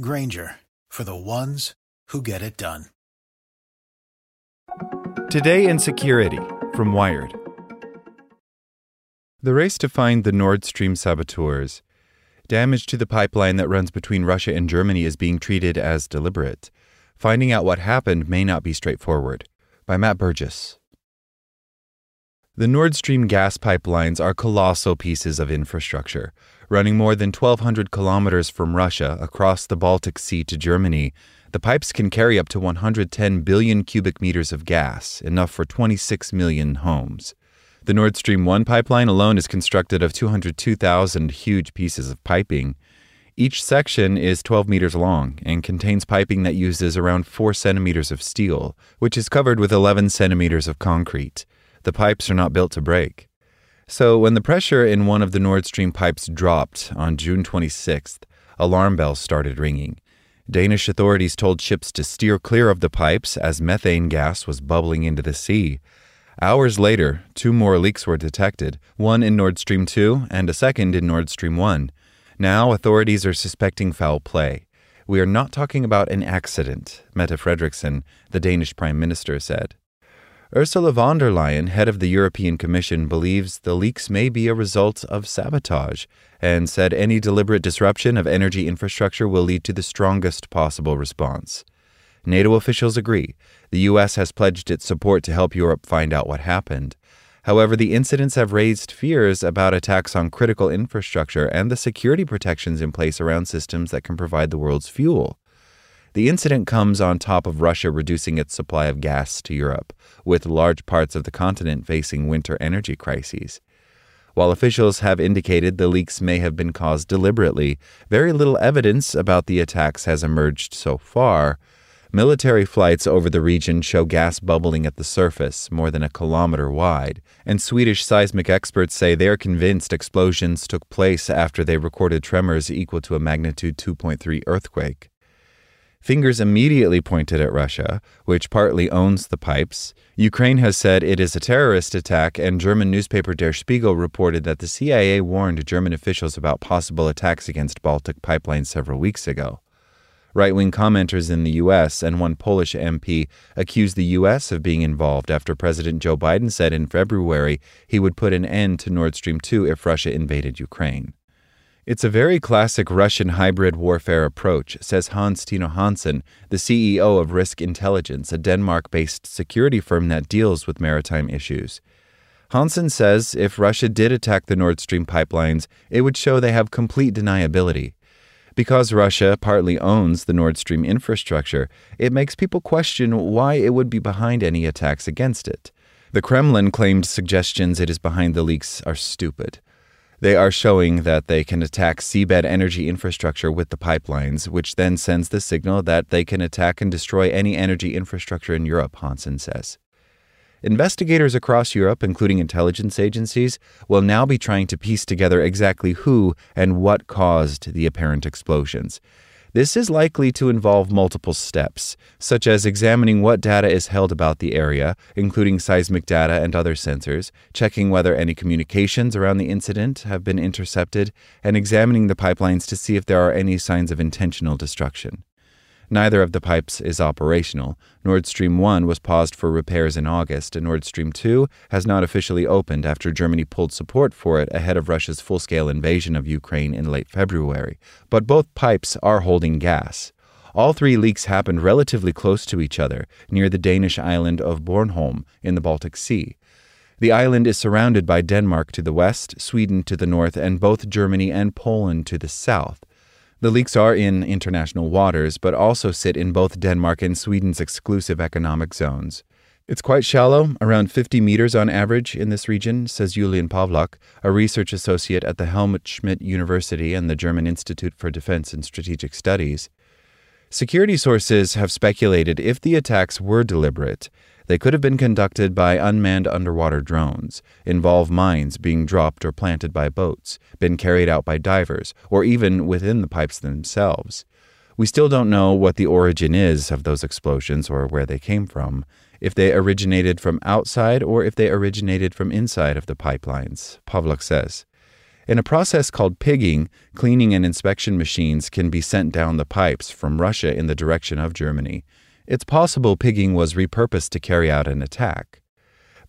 Grainger for the ones who get it done. Today in Security from Wired. The race to find the Nord Stream saboteurs. Damage to the pipeline that runs between Russia and Germany is being treated as deliberate. Finding out what happened may not be straightforward. By Matt Burgess. The Nord Stream gas pipelines are colossal pieces of infrastructure, running more than 1,200 kilometers from Russia across the Baltic Sea to Germany the pipes can carry up to 110 billion cubic meters of gas, enough for 26 million homes. The Nord Stream 1 pipeline alone is constructed of 202,000 huge pieces of piping. Each section is 12 meters long and contains piping that uses around 4 centimeters of steel, which is covered with 11 centimeters of concrete. The pipes are not built to break. So, when the pressure in one of the Nord Stream pipes dropped on June 26th, alarm bells started ringing. Danish authorities told ships to steer clear of the pipes as methane gas was bubbling into the sea. Hours later, two more leaks were detected, one in Nord Stream 2 and a second in Nord Stream 1. Now, authorities are suspecting foul play. We are not talking about an accident, Mette Frederiksen, the Danish Prime Minister, said. Ursula von der Leyen, head of the European Commission, believes the leaks may be a result of sabotage and said any deliberate disruption of energy infrastructure will lead to the strongest possible response. NATO officials agree. The U.S. has pledged its support to help Europe find out what happened. However, the incidents have raised fears about attacks on critical infrastructure and the security protections in place around systems that can provide the world's fuel. The incident comes on top of Russia reducing its supply of gas to Europe, with large parts of the continent facing winter energy crises. While officials have indicated the leaks may have been caused deliberately, very little evidence about the attacks has emerged so far. Military flights over the region show gas bubbling at the surface, more than a kilometer wide, and Swedish seismic experts say they are convinced explosions took place after they recorded tremors equal to a magnitude 2.3 earthquake. Fingers immediately pointed at Russia, which partly owns the pipes. Ukraine has said it is a terrorist attack, and German newspaper Der Spiegel reported that the CIA warned German officials about possible attacks against Baltic pipelines several weeks ago. Right wing commenters in the U.S. and one Polish MP accused the U.S. of being involved after President Joe Biden said in February he would put an end to Nord Stream 2 if Russia invaded Ukraine. It's a very classic Russian hybrid warfare approach, says Hans Tino Hansen, the CEO of Risk Intelligence, a Denmark based security firm that deals with maritime issues. Hansen says if Russia did attack the Nord Stream pipelines, it would show they have complete deniability. Because Russia partly owns the Nord Stream infrastructure, it makes people question why it would be behind any attacks against it. The Kremlin claimed suggestions it is behind the leaks are stupid. They are showing that they can attack seabed energy infrastructure with the pipelines, which then sends the signal that they can attack and destroy any energy infrastructure in Europe, Hansen says. Investigators across Europe, including intelligence agencies, will now be trying to piece together exactly who and what caused the apparent explosions. This is likely to involve multiple steps, such as examining what data is held about the area, including seismic data and other sensors, checking whether any communications around the incident have been intercepted, and examining the pipelines to see if there are any signs of intentional destruction. Neither of the pipes is operational. Nord Stream 1 was paused for repairs in August, and Nord Stream 2 has not officially opened after Germany pulled support for it ahead of Russia's full scale invasion of Ukraine in late February. But both pipes are holding gas. All three leaks happened relatively close to each other, near the Danish island of Bornholm in the Baltic Sea. The island is surrounded by Denmark to the west, Sweden to the north, and both Germany and Poland to the south. The leaks are in international waters, but also sit in both Denmark and Sweden's exclusive economic zones. It's quite shallow, around 50 meters on average in this region, says Julian Pawlak, a research associate at the Helmut Schmidt University and the German Institute for Defense and Strategic Studies. Security sources have speculated if the attacks were deliberate, they could have been conducted by unmanned underwater drones, involve mines being dropped or planted by boats, been carried out by divers, or even within the pipes themselves. We still don't know what the origin is of those explosions or where they came from, if they originated from outside or if they originated from inside of the pipelines, Pawlak says. In a process called pigging, cleaning and inspection machines can be sent down the pipes from Russia in the direction of Germany. It's possible pigging was repurposed to carry out an attack.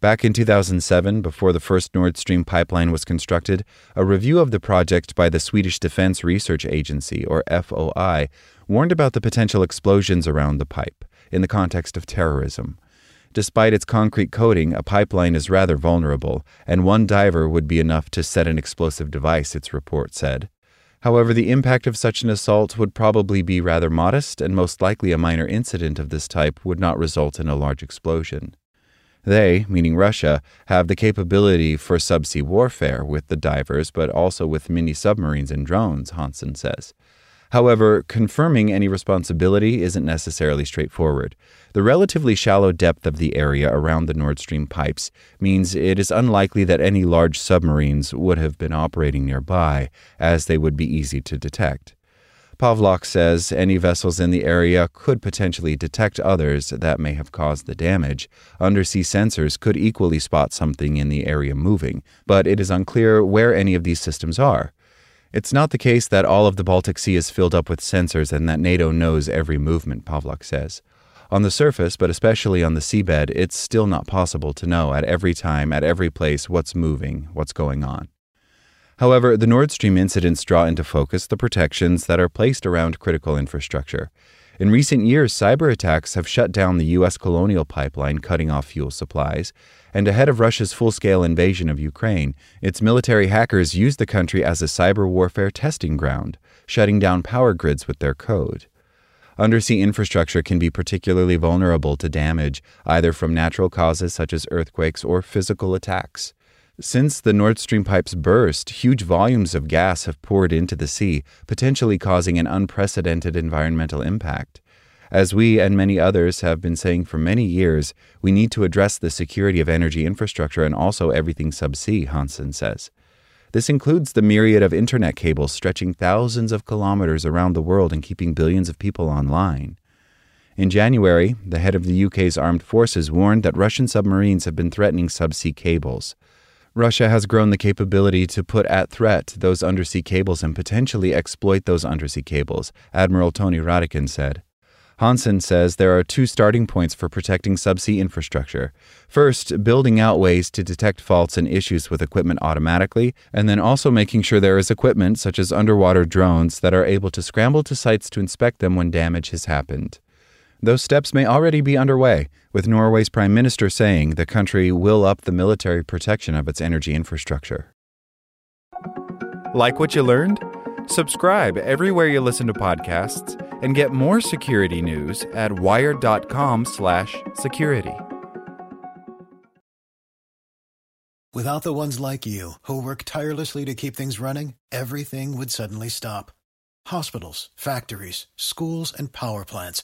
Back in 2007, before the first Nord Stream pipeline was constructed, a review of the project by the Swedish Defense Research Agency, or FOI, warned about the potential explosions around the pipe in the context of terrorism. Despite its concrete coating, a pipeline is rather vulnerable, and one diver would be enough to set an explosive device, its report said. However, the impact of such an assault would probably be rather modest, and most likely a minor incident of this type would not result in a large explosion. They, meaning Russia, have the capability for subsea warfare with the divers, but also with mini submarines and drones, Hansen says. However, confirming any responsibility isn't necessarily straightforward. The relatively shallow depth of the area around the Nord Stream pipes means it is unlikely that any large submarines would have been operating nearby, as they would be easy to detect. Pawlak says any vessels in the area could potentially detect others that may have caused the damage. Undersea sensors could equally spot something in the area moving, but it is unclear where any of these systems are. It's not the case that all of the Baltic Sea is filled up with sensors and that NATO knows every movement, Pawlak says. On the surface, but especially on the seabed, it's still not possible to know at every time, at every place, what's moving, what's going on. However, the Nord Stream incidents draw into focus the protections that are placed around critical infrastructure. In recent years, cyber attacks have shut down the U.S. colonial pipeline, cutting off fuel supplies. And ahead of Russia's full scale invasion of Ukraine, its military hackers used the country as a cyber warfare testing ground, shutting down power grids with their code. Undersea infrastructure can be particularly vulnerable to damage, either from natural causes such as earthquakes or physical attacks. Since the Nord Stream pipes burst, huge volumes of gas have poured into the sea, potentially causing an unprecedented environmental impact. As we and many others have been saying for many years, we need to address the security of energy infrastructure and also everything subsea, Hansen says. This includes the myriad of internet cables stretching thousands of kilometers around the world and keeping billions of people online. In January, the head of the UK's armed forces warned that Russian submarines have been threatening subsea cables. Russia has grown the capability to put at threat those undersea cables and potentially exploit those undersea cables, Admiral Tony Radakin said. Hansen says there are two starting points for protecting subsea infrastructure. First, building out ways to detect faults and issues with equipment automatically, and then also making sure there is equipment, such as underwater drones, that are able to scramble to sites to inspect them when damage has happened. Those steps may already be underway, with Norway's Prime Minister saying the country will up the military protection of its energy infrastructure. Like what you learned? Subscribe everywhere you listen to podcasts and get more security news at wired.com/security. Without the ones like you who work tirelessly to keep things running, everything would suddenly stop. Hospitals, factories, schools and power plants